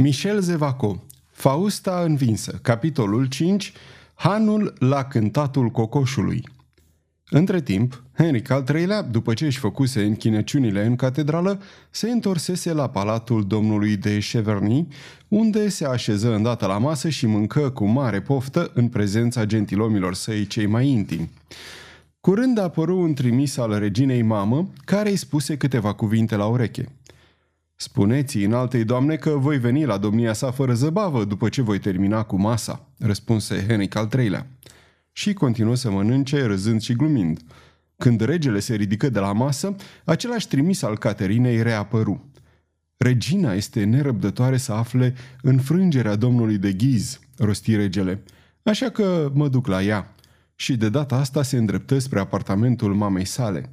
Michel Zevaco, Fausta învinsă, capitolul 5, Hanul la cântatul cocoșului. Între timp, Henric al III-lea, după ce își făcuse închinăciunile în catedrală, se întorsese la palatul domnului de Cheverny, unde se așeză îndată la masă și mâncă cu mare poftă în prezența gentilomilor săi cei mai intimi. Curând apăru un trimis al reginei mamă, care îi spuse câteva cuvinte la ureche – Spuneți în altei doamne că voi veni la domnia sa fără zăbavă după ce voi termina cu masa, răspunse Henric al III-lea. Și continuă să mănânce, râzând și glumind. Când regele se ridică de la masă, același trimis al Caterinei reapăru. Regina este nerăbdătoare să afle înfrângerea domnului de ghiz, rosti regele, așa că mă duc la ea. Și de data asta se îndreptă spre apartamentul mamei sale.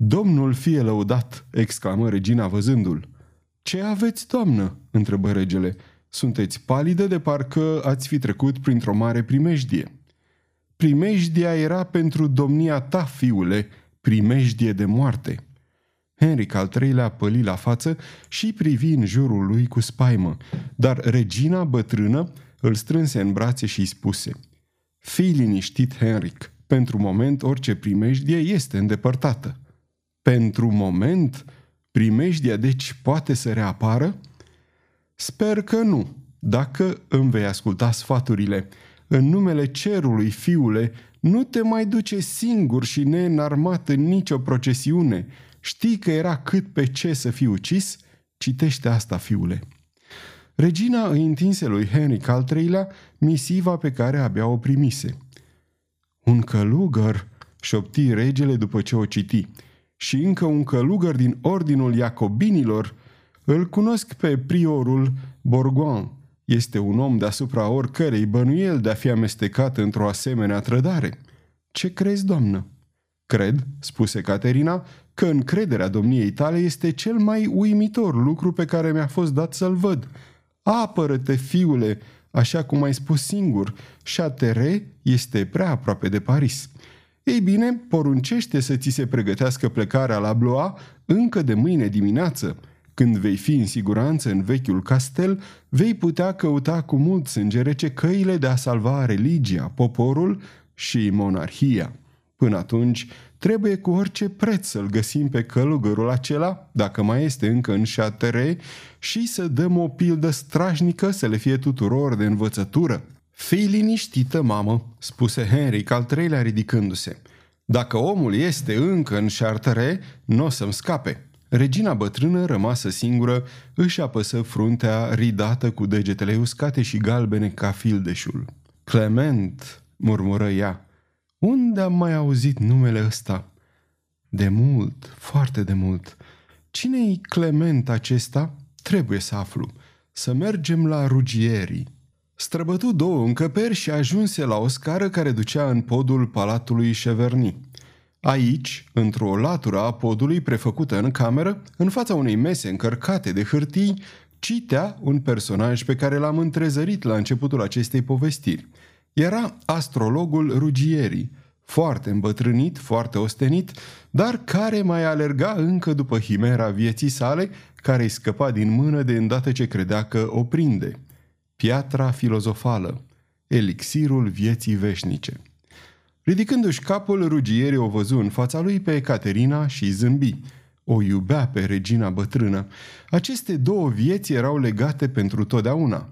Domnul fie lăudat!" exclamă regina văzându-l. Ce aveți, doamnă?" întrebă regele. Sunteți palidă de parcă ați fi trecut printr-o mare primejdie." Primejdia era pentru domnia ta, fiule, primejdie de moarte." Henric al III-lea păli la față și privi în jurul lui cu spaimă, dar regina bătrână îl strânse în brațe și îi spuse Fii liniștit, Henric, pentru moment orice primejdie este îndepărtată." Pentru moment, primejdia deci poate să reapară? Sper că nu, dacă îmi vei asculta sfaturile. În numele cerului, fiule, nu te mai duce singur și neînarmat în nicio procesiune. Știi că era cât pe ce să fii ucis? Citește asta, fiule. Regina îi întinse lui Henry al III-lea misiva pe care abia o primise. Un călugăr, șopti regele după ce o citi – și încă un călugăr din ordinul Iacobinilor, îl cunosc pe priorul Borgoan. Este un om deasupra oricărei bănuiel de a fi amestecat într-o asemenea trădare. Ce crezi, doamnă? Cred, spuse Caterina, că încrederea domniei tale este cel mai uimitor lucru pe care mi-a fost dat să-l văd. Apără-te, fiule, așa cum ai spus singur, Châtelet este prea aproape de Paris. Ei bine, poruncește să ți se pregătească plecarea la Blois încă de mâine dimineață. Când vei fi în siguranță în vechiul castel, vei putea căuta cu mult sânge rece căile de a salva religia, poporul și monarhia. Până atunci, trebuie cu orice preț să-l găsim pe călugărul acela, dacă mai este încă în șatere, și să dăm o pildă strașnică să le fie tuturor de învățătură. Fii liniștită, mamă, spuse Henric al treilea ridicându-se. Dacă omul este încă în șartăre, nu o să-mi scape. Regina bătrână, rămasă singură, își apăsă fruntea ridată cu degetele uscate și galbene ca fildeșul. Clement, murmură ea, unde am mai auzit numele ăsta? De mult, foarte de mult. Cine-i Clement acesta? Trebuie să aflu. Să mergem la Rugierii. Străbătu două încăperi și ajunse la o scară care ducea în podul palatului Cheverny. Aici, într-o latură a podului prefăcută în cameră, în fața unei mese încărcate de hârtii, citea un personaj pe care l-am întrezărit la începutul acestei povestiri. Era astrologul Ruggieri, foarte îmbătrânit, foarte ostenit, dar care mai alerga încă după himera vieții sale, care îi scăpa din mână de îndată ce credea că o prinde – piatra filozofală, elixirul vieții veșnice. Ridicându-și capul, rugierii o văzu în fața lui pe Caterina și zâmbi. O iubea pe regina bătrână. Aceste două vieți erau legate pentru totdeauna.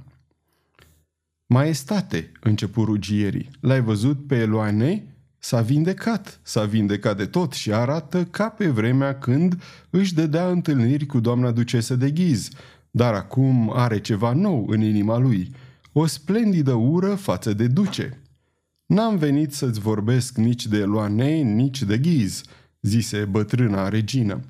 Maestate, începu rugierii, l-ai văzut pe Eloane? S-a vindecat, s-a vindecat de tot și arată ca pe vremea când își dădea întâlniri cu doamna ducesă de ghiz, dar acum are ceva nou în inima lui, o splendidă ură față de duce. N-am venit să-ți vorbesc nici de Loanei, nici de Ghiz, zise bătrâna regină.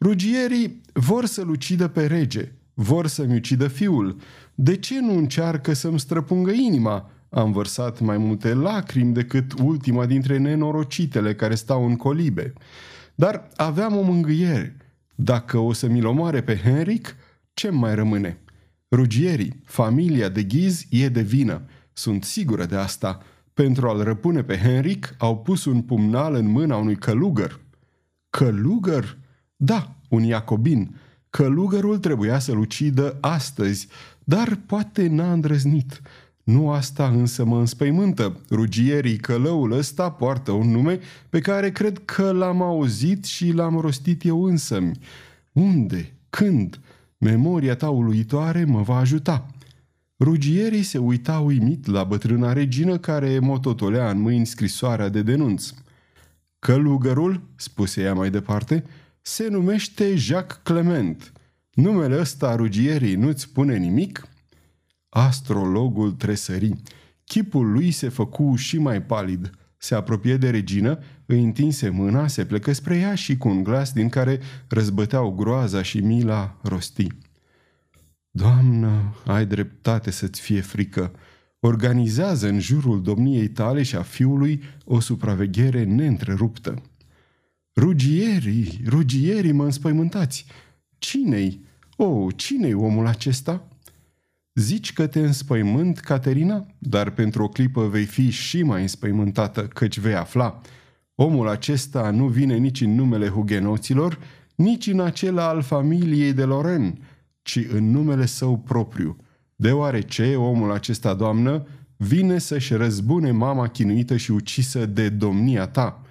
Rugierii vor să-l ucidă pe rege, vor să-mi ucidă fiul. De ce nu încearcă să-mi străpungă inima? Am vărsat mai multe lacrimi decât ultima dintre nenorocitele care stau în colibe. Dar aveam o mângâiere. Dacă o să mi-l omoare pe Henric, ce mai rămâne? Rugierii, familia de ghiz e de vină. Sunt sigură de asta. Pentru a-l răpune pe Henric, au pus un pumnal în mâna unui călugăr. Călugăr? Da, un iacobin. Călugărul trebuia să-l ucidă astăzi, dar poate n-a îndrăznit. Nu asta însă mă înspăimântă. Rugierii călăul ăsta poartă un nume pe care cred că l-am auzit și l-am rostit eu însămi. Unde? Când? Memoria ta uluitoare mă va ajuta. Rugierii se uita uimit la bătrâna regină care mototolea în mâini scrisoarea de denunț. Călugărul, spuse ea mai departe, se numește Jacques Clement. Numele ăsta rugierii nu-ți spune nimic? Astrologul tresări. Chipul lui se făcu și mai palid. Se apropie de regină, îi întinse mâna, se plecă spre ea și cu un glas din care răzbăteau groaza și mila rosti. Doamnă, ai dreptate să-ți fie frică. Organizează în jurul domniei tale și a fiului o supraveghere neîntreruptă. Rugierii, rugierii mă înspăimântați. Cine-i? O, oh, cine-i omul acesta?" Zici că te înspăimânt, Caterina, dar pentru o clipă vei fi și mai înspăimântată, căci vei afla. Omul acesta nu vine nici în numele hugenoților, nici în acela al familiei de Loren, ci în numele său propriu, deoarece omul acesta, doamnă, vine să-și răzbune mama chinuită și ucisă de domnia ta.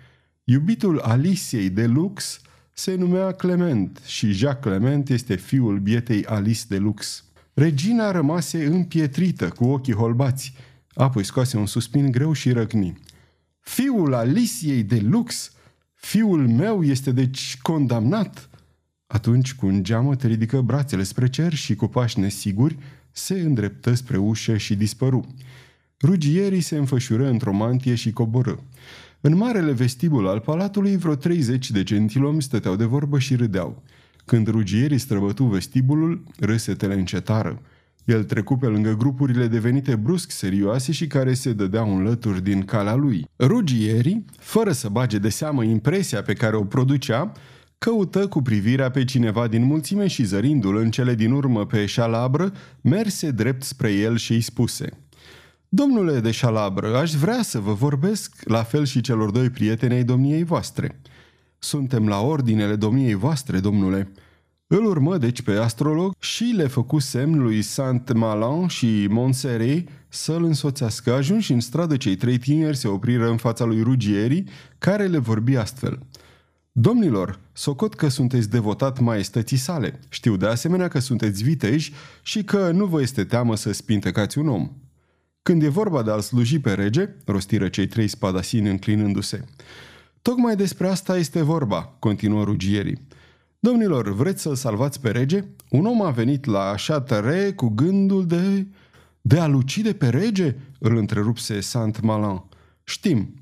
Iubitul Aliciei de Lux se numea Clement și Jacques Clement este fiul bietei Alice de Lux. Regina rămase împietrită, cu ochii holbați. Apoi scoase un suspin greu și răcni. Fiul Aliciei de lux! Fiul meu este deci condamnat!" Atunci, cu un geamă, ridică brațele spre cer și, cu pași nesiguri, se îndreptă spre ușă și dispăru. Rugierii se înfășură într-o mantie și coborâ. În marele vestibul al palatului, vreo 30 de gentilomi stăteau de vorbă și râdeau. Când rugierii străbătu vestibulul, râsetele încetară. El trecu pe lângă grupurile devenite brusc serioase și care se dădeau în lături din calea lui. Rugierii, fără să bage de seamă impresia pe care o producea, căută cu privirea pe cineva din mulțime și zărindu-l în cele din urmă pe șalabră, merse drept spre el și îi spuse Domnule de șalabră, aș vrea să vă vorbesc, la fel și celor doi prieteni ai domniei voastre. Suntem la ordinele domniei voastre, domnule." Îl urmă deci pe astrolog și le făcu semn lui Saint-Malan și Montserrat să-l însoțească. Ajunși în stradă, cei trei tineri se opriră în fața lui Ruggieri, care le vorbi astfel. Domnilor, socot că sunteți devotat maestății sale. Știu de asemenea că sunteți viteji și că nu vă este teamă să spintecați un om. Când e vorba de a-l sluji pe rege, rostiră cei trei spadasini înclinându-se. Tocmai despre asta este vorba, continuă rugierii. Domnilor, vreți să-l salvați pe rege? Un om a venit la așa tăre cu gândul de... De a-l ucide pe rege? Îl întrerupse Saint-Malan. Știm.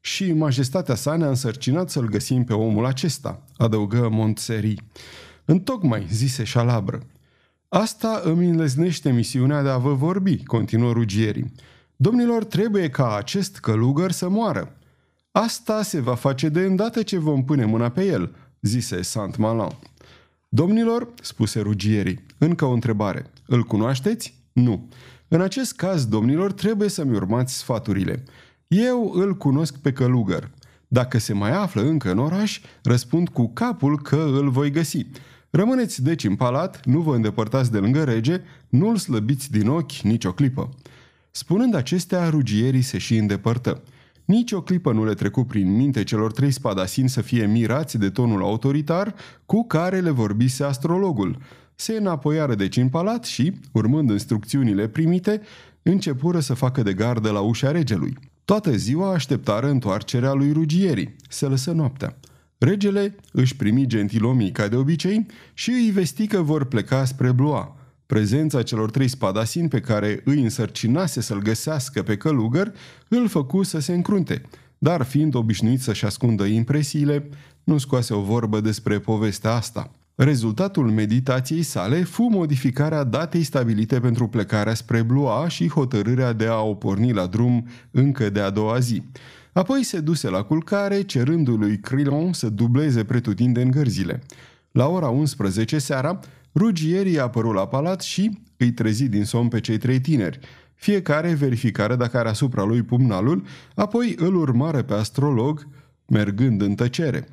Și majestatea sa ne-a însărcinat să-l găsim pe omul acesta, adăugă Montseri. Întocmai, zise Șalabră. Asta îmi înleznește misiunea de a vă vorbi, continuă rugierii. Domnilor, trebuie ca acest călugăr să moară. Asta se va face de îndată ce vom pune mâna pe el, zise Saint-Malan. Domnilor, spuse rugierii, încă o întrebare. Îl cunoașteți? Nu. În acest caz, domnilor, trebuie să-mi urmați sfaturile. Eu îl cunosc pe călugăr. Dacă se mai află încă în oraș, răspund cu capul că îl voi găsi. Rămâneți deci în palat, nu vă îndepărtați de lângă rege, nu-l slăbiți din ochi nicio clipă. Spunând acestea, rugierii se și îndepărtă. Nici o clipă nu le trecu prin minte celor trei spadasini să fie mirați de tonul autoritar cu care le vorbise astrologul. Se înapoiară deci în palat și, urmând instrucțiunile primite, începură să facă de gardă la ușa regelui. Toată ziua așteptară întoarcerea lui Rugierii. Se lăsă noaptea. Regele își primi gentilomii ca de obicei și îi vesti că vor pleca spre Blois. Prezența celor trei spadasini pe care îi însărcinase să-l găsească pe călugăr îl făcu să se încrunte, dar fiind obișnuit să-și ascundă impresiile, nu scoase o vorbă despre povestea asta. Rezultatul meditației sale fu modificarea datei stabilite pentru plecarea spre Blois și hotărârea de a o porni la drum încă de a doua zi. Apoi se duse la culcare, cerându lui Crillon să dubleze pretutindeni gărzile. La ora 11 seara, Rugierii apărut la palat și îi trezi din somn pe cei trei tineri. Fiecare verificară dacă are asupra lui pumnalul, apoi îl urmară pe astrolog, mergând în tăcere.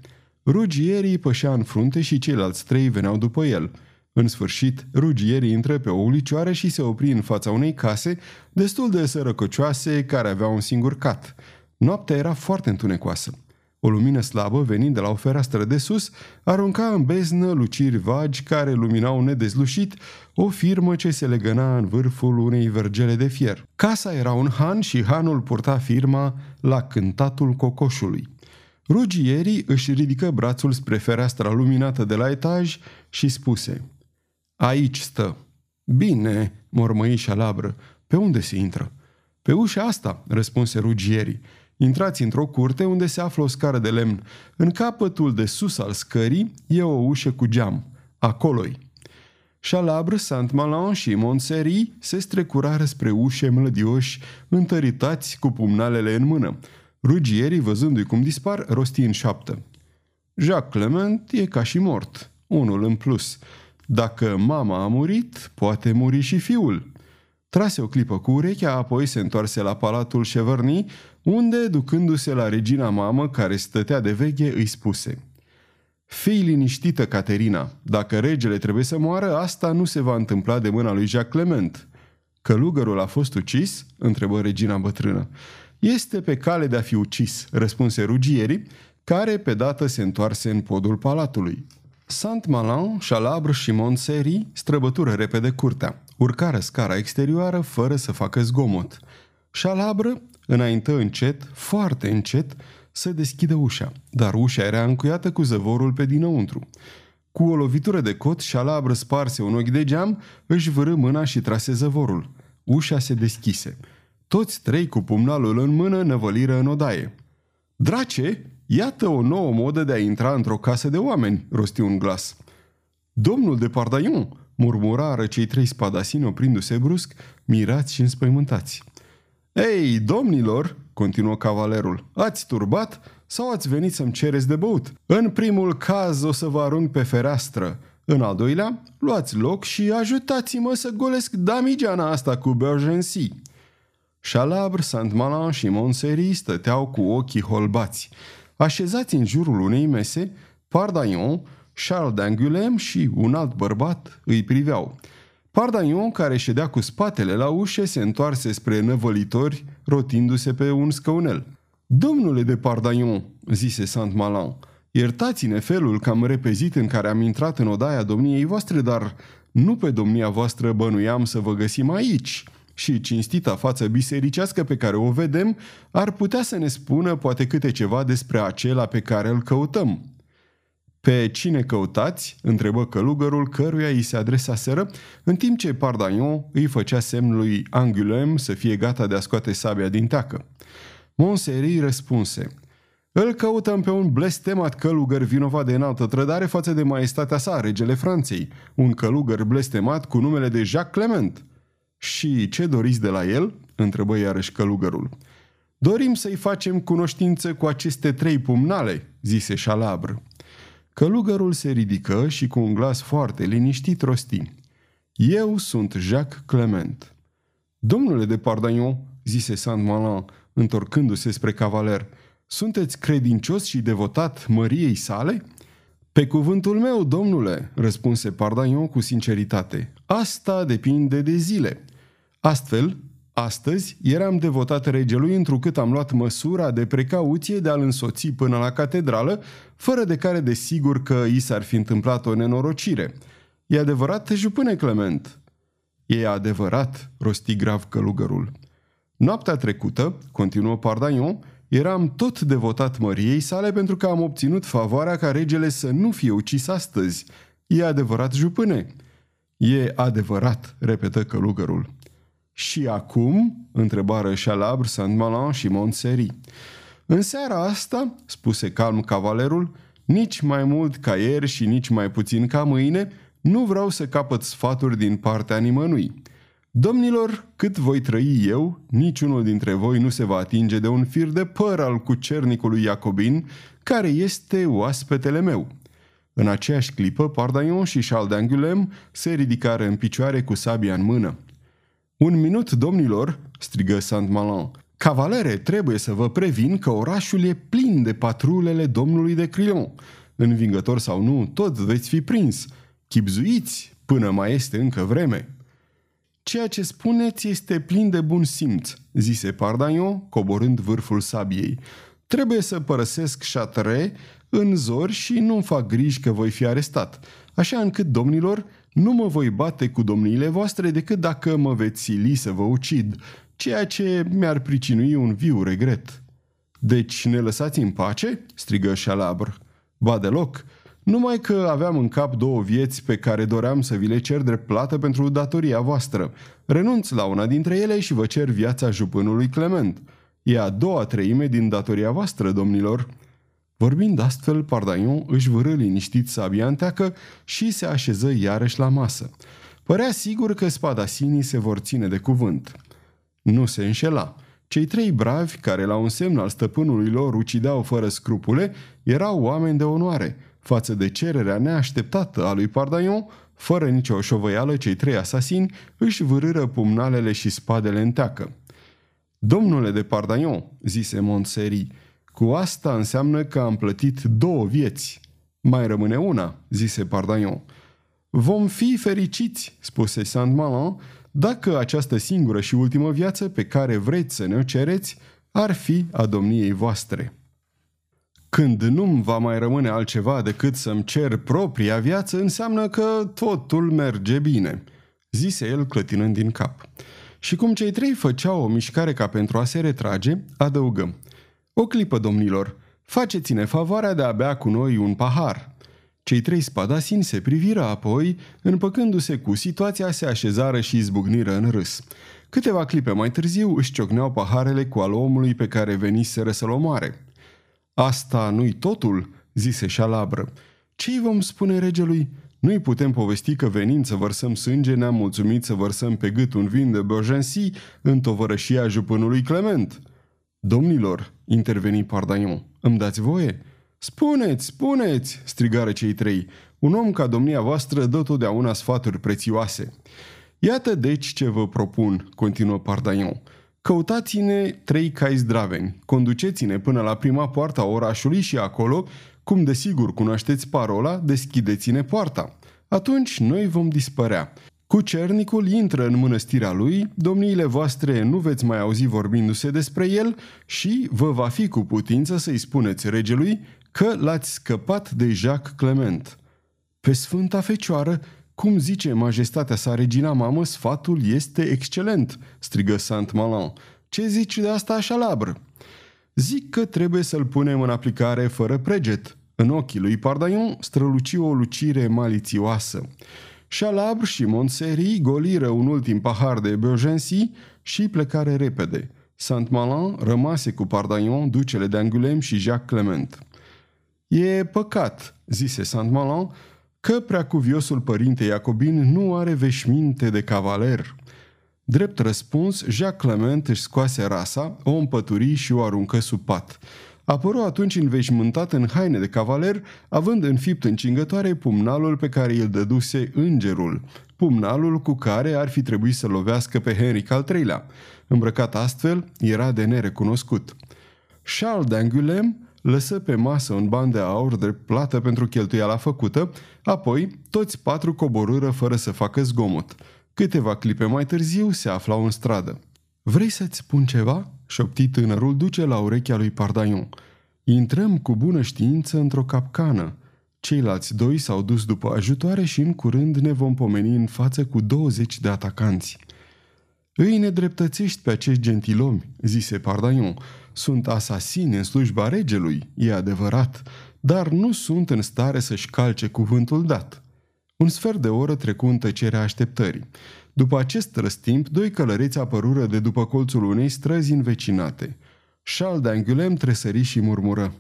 Rugierii pășea în frunte și ceilalți trei veneau după el. În sfârșit, rugierii intră pe o ulicioară și se opri în fața unei case destul de sărăcăcioase care avea un singur cat. Noaptea era foarte întunecoasă. O lumină slabă, venind de la o fereastră de sus, arunca în beznă luciri vagi care luminau nedezlușit o firmă ce se legăna în vârful unei vergele de fier. Casa era un han și hanul purta firma la cântatul cocoșului. Rugierii își ridică brațul spre fereastra luminată de la etaj și spuse Aici stă. Bine, mormăi și șalabră. Pe unde se intră? Pe ușa asta, răspunse rugierii. Intrați într-o curte unde se află o scară de lemn. În capătul de sus al scării e o ușă cu geam. Acolo-i. Chalabre, Saint-Malin și Montseri se strecurară spre ușe mlădioși, întăritați cu pumnalele în mână. Rugierii, văzându-i cum dispar, rosti în șaptă. Jacques Clement e ca și mort, unul în plus. Dacă mama a murit, poate muri și fiul. Trase o clipă cu urechea, apoi se întoarse la palatul Cheverny, unde, ducându-se la regina mamă care stătea de veche, îi spuse Fii liniștită, Caterina. Dacă regele trebuie să moară, asta nu se va întâmpla de mâna lui Jacques Clement. Călugărul a fost ucis? întrebă regina bătrână. Este pe cale de a fi ucis, răspunse rugierii, care pe dată se întoarse în podul palatului. Saint-Malin, Chalabre și Montseri străbătură repede curtea. Urcară scara exterioară fără să facă zgomot. Chalabre înaintă încet, foarte încet, să deschidă ușa, dar ușa era încuiată cu zăvorul pe dinăuntru. Cu o lovitură de cot, Chalabre sparse un ochi de geam, își vârâ mâna și trase zăvorul. Ușa se deschise. Toți trei cu pumnalul în mână năvăliră în odaie. Drace, iată o nouă modă de a intra într-o casă de oameni, rosti un glas. Domnul de Pardaion, murmurară cei trei spadasini oprindu-se brusc, mirați și înspăimântați. Ei, domnilor, continuă cavalerul, ați turbat sau ați venit să-mi cereți de băut? În primul caz o să vă arunc pe fereastră. În al doilea, luați loc și ajutați-mă să golesc damigeana asta cu Bergency. Chalabre, Saint-Malin și Montseri stăteau cu ochii holbați. Așezați în jurul unei mese, Pardaion, Charles d'Angulem și un alt bărbat îi priveau. Pardaion, care ședea cu spatele la ușă, se întoarse spre năvălitori, rotindu-se pe un scăunel. Domnule de Pardaion, zise Saint-Malin, iertați-ne felul că am repezit în care am intrat în odaia domniei voastre, dar nu pe domnia voastră bănuiam să vă găsim aici și cinstita față bisericească pe care o vedem ar putea să ne spună poate câte ceva despre acela pe care îl căutăm. Pe cine căutați?" întrebă călugărul căruia îi se adresaseră, în timp ce Pardaion îi făcea semn lui Angulem să fie gata de a scoate sabia din teacă. Monseri răspunse – îl căutăm pe un blestemat călugăr vinovat de înaltă trădare față de maestatea sa, regele Franței, un călugăr blestemat cu numele de Jacques Clement. Și ce doriți de la el?" întrebă iarăși călugărul. Dorim să-i facem cunoștință cu aceste trei pumnale," zise Șalabr. Călugărul se ridică și cu un glas foarte liniștit rosti. Eu sunt Jacques Clement. Domnule de Pardagnon, zise Saint-Malin, întorcându-se spre cavaler, sunteți credincios și devotat măriei sale?" Pe cuvântul meu, domnule, răspunse Pardagnon cu sinceritate. Asta depinde de zile. Astfel, astăzi eram devotat regelui întrucât am luat măsura de precauție de a-l însoți până la catedrală, fără de care desigur că i s-ar fi întâmplat o nenorocire. E adevărat, jupâne Clement? E adevărat, rosti grav călugărul. Noaptea trecută, continuă Pardagnon, Eram tot devotat măriei sale pentru că am obținut favoarea ca regele să nu fie ucis astăzi. E adevărat, jupâne?" E adevărat," repetă călugărul. Și acum?" întrebară Chalabre, Saint-Malin și Montseri. În seara asta," spuse calm cavalerul, nici mai mult ca ieri și nici mai puțin ca mâine, nu vreau să capăt sfaturi din partea nimănui. Domnilor, cât voi trăi eu, niciunul dintre voi nu se va atinge de un fir de păr al cucernicului Iacobin, care este oaspetele meu. În aceeași clipă, Pardaion și Charles d'Angulem se ridicară în picioare cu sabia în mână. Un minut, domnilor!" strigă Saint-Malin. Cavalere, trebuie să vă previn că orașul e plin de patrulele domnului de Crillon. Învingător sau nu, tot veți fi prins. Chipzuiți, până mai este încă vreme. Ceea ce spuneți este plin de bun simț, zise Pardagnon, coborând vârful sabiei. Trebuie să părăsesc Châtelet în zori și nu-mi fac griji că voi fi arestat, așa încât, domnilor, nu mă voi bate cu domniile voastre decât dacă mă veți sili să vă ucid, ceea ce mi-ar pricinui un viu regret. Deci ne lăsați în pace?" strigă Șalabr. Ba deloc, numai că aveam în cap două vieți pe care doream să vi le cer drept plată pentru datoria voastră. Renunț la una dintre ele și vă cer viața jupânului Clement. E a doua treime din datoria voastră, domnilor." Vorbind astfel, Pardaion își vârâ liniștit sabia înteacă și se așeză iarăși la masă. Părea sigur că spadasinii se vor ține de cuvânt. Nu se înșela. Cei trei bravi, care la un semn al stăpânului lor ucideau fără scrupule, erau oameni de onoare. Față de cererea neașteptată a lui Pardaion, fără nicio șovăială, cei trei asasini își vârâră pumnalele și spadele în teacă. Domnule de Pardaion, zise Montseri, cu asta înseamnă că am plătit două vieți. Mai rămâne una, zise Pardaion. Vom fi fericiți, spuse Saint-Malin, dacă această singură și ultimă viață pe care vreți să ne-o cereți ar fi a domniei voastre. Când nu-mi va mai rămâne altceva decât să-mi cer propria viață, înseamnă că totul merge bine, zise el clătinând din cap. Și cum cei trei făceau o mișcare ca pentru a se retrage, adăugăm. O clipă, domnilor, faceți-ne favoarea de a bea cu noi un pahar. Cei trei spadasini se priviră apoi, împăcându-se cu situația, se așezară și izbucniră în râs. Câteva clipe mai târziu își ciocneau paharele cu al omului pe care veniseră să-l omoare. Asta nu-i totul?" zise șalabră. Ce-i vom spune regelui? Nu-i putem povesti că venind să vărsăm sânge ne-am mulțumit să vărsăm pe gât un vin de Beaugency în tovărășia jupânului Clement." Domnilor, interveni Pardaion, îmi dați voie?" Spuneți, spuneți!" strigară cei trei. Un om ca domnia voastră dă totdeauna sfaturi prețioase." Iată deci ce vă propun," continuă Pardaion. Căutați-ne trei cai zdraveni, conduceți-ne până la prima poartă a orașului și acolo, cum desigur cunoașteți parola, deschideți-ne poarta. Atunci noi vom dispărea. Cu cernicul intră în mănăstirea lui, domniile voastre nu veți mai auzi vorbindu-se despre el și vă va fi cu putință să-i spuneți regelui că l-ați scăpat de Jacques Clement. Pe Sfânta Fecioară, cum zice majestatea sa regina mamă, sfatul este excelent, strigă Saint-Malin. Ce zici de asta așa labră? Zic că trebuie să-l punem în aplicare fără preget. În ochii lui Pardaion străluci o lucire malițioasă. Chalabre și Montseri goliră un ultim pahar de Beaugency și plecare repede. Saint-Malin rămase cu Pardaion, ducele de Angulem și Jacques Clement. E păcat, zise Saint-Malin, că preacuviosul părinte Iacobin nu are veșminte de cavaler. Drept răspuns, Jacques Clement își scoase rasa, o împături și o aruncă sub pat. Apăru atunci înveșmântat în haine de cavaler, având înfipt încingătoare pumnalul pe care îl dăduse îngerul, pumnalul cu care ar fi trebuit să lovească pe Henric al III-lea. Îmbrăcat astfel, era de nerecunoscut. Charles d'Angulem lăsă pe masă un ban de aur de plată pentru cheltuiala făcută, apoi toți patru coborâră fără să facă zgomot. Câteva clipe mai târziu se aflau în stradă. Vrei să-ți spun ceva?" șopti tânărul duce la urechea lui Pardaion. Intrăm cu bună știință într-o capcană. Ceilalți doi s-au dus după ajutoare și în curând ne vom pomeni în față cu 20 de atacanți. Îi nedreptățești pe acești gentilomi, zise Pardaion. Sunt asasini în slujba regelui, e adevărat, dar nu sunt în stare să-și calce cuvântul dat. Un sfert de oră trecu în tăcerea așteptării. După acest răstimp, doi călăreți apărură de după colțul unei străzi învecinate. Charles d'Angulem tresări și murmură.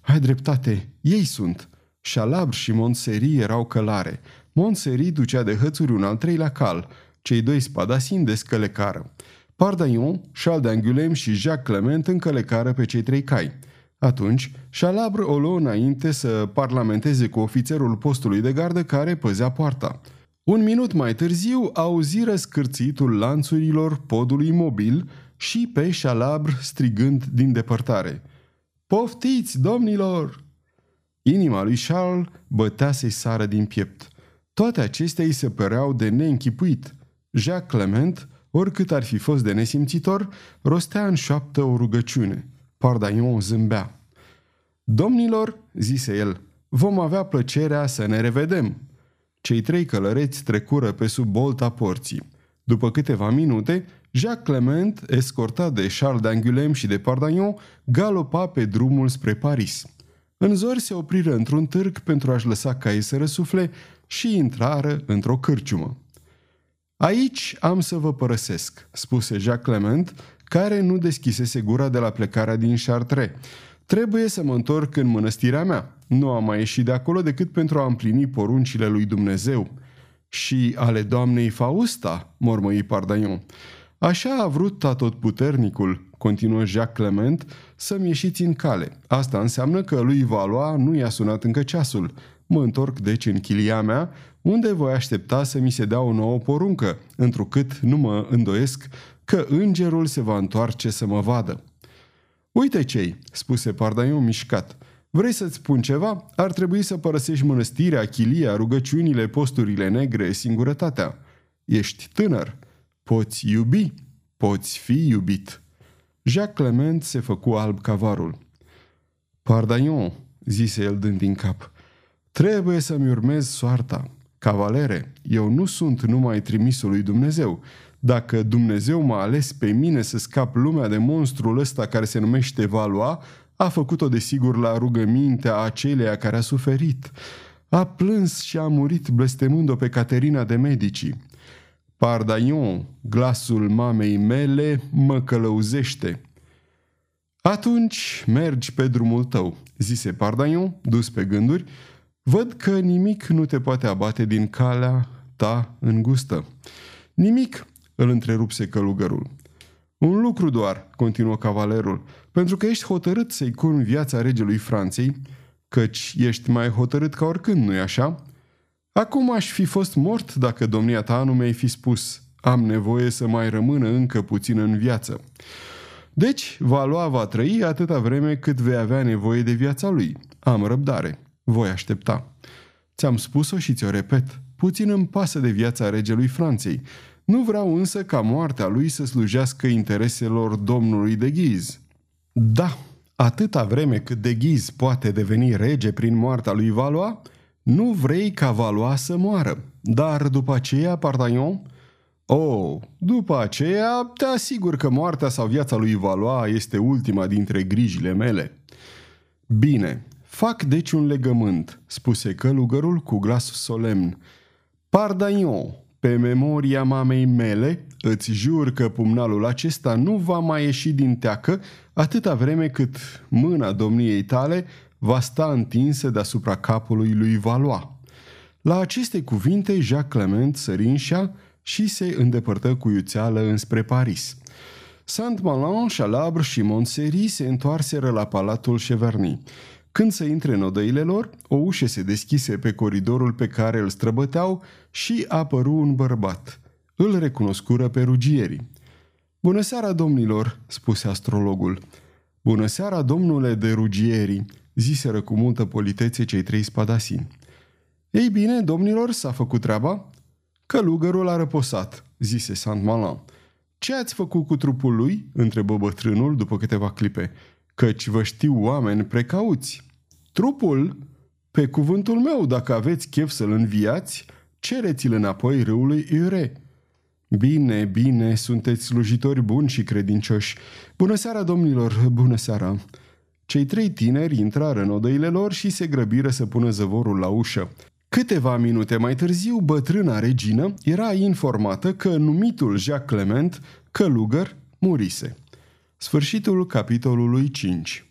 Ai dreptate, ei sunt. Chalabr și Montseri erau călare. Montseri ducea de hățuri un al treilea cal. Cei doi spadasini descălecară. Pardaion, Charles d'Angulem și Jacques Clement încălecară pe cei trei cai. Atunci, Chalabre o luă înainte să parlamenteze cu ofițerul postului de gardă care păzea poarta. Un minut mai târziu auziră scârțitul lanțurilor podului mobil și pe Chalabre strigând din depărtare. Poftiți, domnilor! Inima lui Charles bătea să-i sară din piept. Toate acestea îi se păreau de neînchipuit. Jacques Clement, oricât ar fi fost de nesimțitor, rostea în șoaptă o rugăciune. Pardaion zâmbea. Domnilor, zise el, vom avea plăcerea să ne revedem. Cei trei călăreți trecură pe sub bolta porții. După câteva minute, Jacques Clement, escortat de Charles d'Angulem și de Pardagnon, galopa pe drumul spre Paris. În zori se opriră într-un târg pentru a-și lăsa caii să răsufle și intrară într-o cârciumă. Aici am să vă părăsesc, spuse Jacques Clement, care nu deschisese gura de la plecarea din Chartres. Trebuie să mă întorc în mănăstirea mea. Nu am mai ieșit de acolo decât pentru a împlini poruncile lui Dumnezeu. Și ale doamnei Fausta, mormăi Pardaion. Așa a vrut tatotputernicul, continuă Jacques Clement, să-mi ieșiți în cale. Asta înseamnă că lui Valois nu i-a sunat încă ceasul. Mă întorc deci în chilia mea, unde voi aștepta să mi se dea o nouă poruncă, întrucât nu mă îndoiesc că îngerul se va întoarce să mă vadă. Uite cei, spuse Pardaion mișcat. Vrei să-ți spun ceva? Ar trebui să părăsești mănăstirea, chilia, rugăciunile, posturile negre, singurătatea. Ești tânăr. Poți iubi. Poți fi iubit. Jacques Clement se făcu alb cavarul. Pardaion, zise el dând din cap, trebuie să-mi urmez soarta. Cavalere, eu nu sunt numai trimisul lui Dumnezeu. Dacă Dumnezeu m-a ales pe mine să scap lumea de monstrul ăsta care se numește Valoa, a făcut-o desigur la rugămintea aceleia care a suferit. A plâns și a murit blestemând-o pe Caterina de Medici. Pardaion, glasul mamei mele mă călăuzește. Atunci mergi pe drumul tău, zise Pardaion, dus pe gânduri, văd că nimic nu te poate abate din calea ta îngustă. Nimic, îl întrerupse călugărul. Un lucru doar, continuă cavalerul, pentru că ești hotărât să-i curmi viața regelui Franței, căci ești mai hotărât ca oricând, nu-i așa? Acum aș fi fost mort dacă domnia ta nu mi-ai fi spus am nevoie să mai rămână încă puțin în viață. Deci, va lua, va trăi atâta vreme cât vei avea nevoie de viața lui. Am răbdare. Voi aștepta. Ți-am spus-o și ți-o repet. Puțin îmi pasă de viața regelui Franței. Nu vreau însă ca moartea lui să slujească intereselor domnului de Ghiz. Da, atâta vreme cât de Ghiz poate deveni rege prin moartea lui Valois, nu vrei ca Valois să moară. Dar după aceea, Pardaion? Oh, după aceea te asigur că moartea sau viața lui Valois este ultima dintre grijile mele. Bine, fac deci un legământ, spuse călugărul cu glas solemn. Pardaion, pe memoria mamei mele, îți jur că pumnalul acesta nu va mai ieși din teacă atâta vreme cât mâna domniei tale va sta întinsă deasupra capului lui Valois. La aceste cuvinte, Jacques Clement sărinșea și se îndepărtă cu iuțeală înspre Paris. Saint-Malin, Chalabre și Montseri se întoarseră la palatul Cheverny. Când să intre în odăile lor, o ușă se deschise pe coridorul pe care îl străbăteau și apăru un bărbat. Îl recunoscură pe rugierii. Bună seara, domnilor!" spuse astrologul. Bună seara, domnule de rugierii!" ziseră cu multă politețe cei trei spadasini. Ei bine, domnilor, s-a făcut treaba? Călugărul a răposat, zise Saint-Malin. Ce ați făcut cu trupul lui? întrebă bătrânul după câteva clipe. Căci vă știu oameni precauți. Trupul? Pe cuvântul meu, dacă aveți chef să-l înviați, cereți-l înapoi râului Iure. Bine, bine, sunteți slujitori buni și credincioși. Bună seara, domnilor, bună seara. Cei trei tineri intrară în odăile lor și se grăbiră să pună zăvorul la ușă. Câteva minute mai târziu, bătrâna regină era informată că numitul Jacques Clement, călugăr, murise. Sfârșitul capitolului 5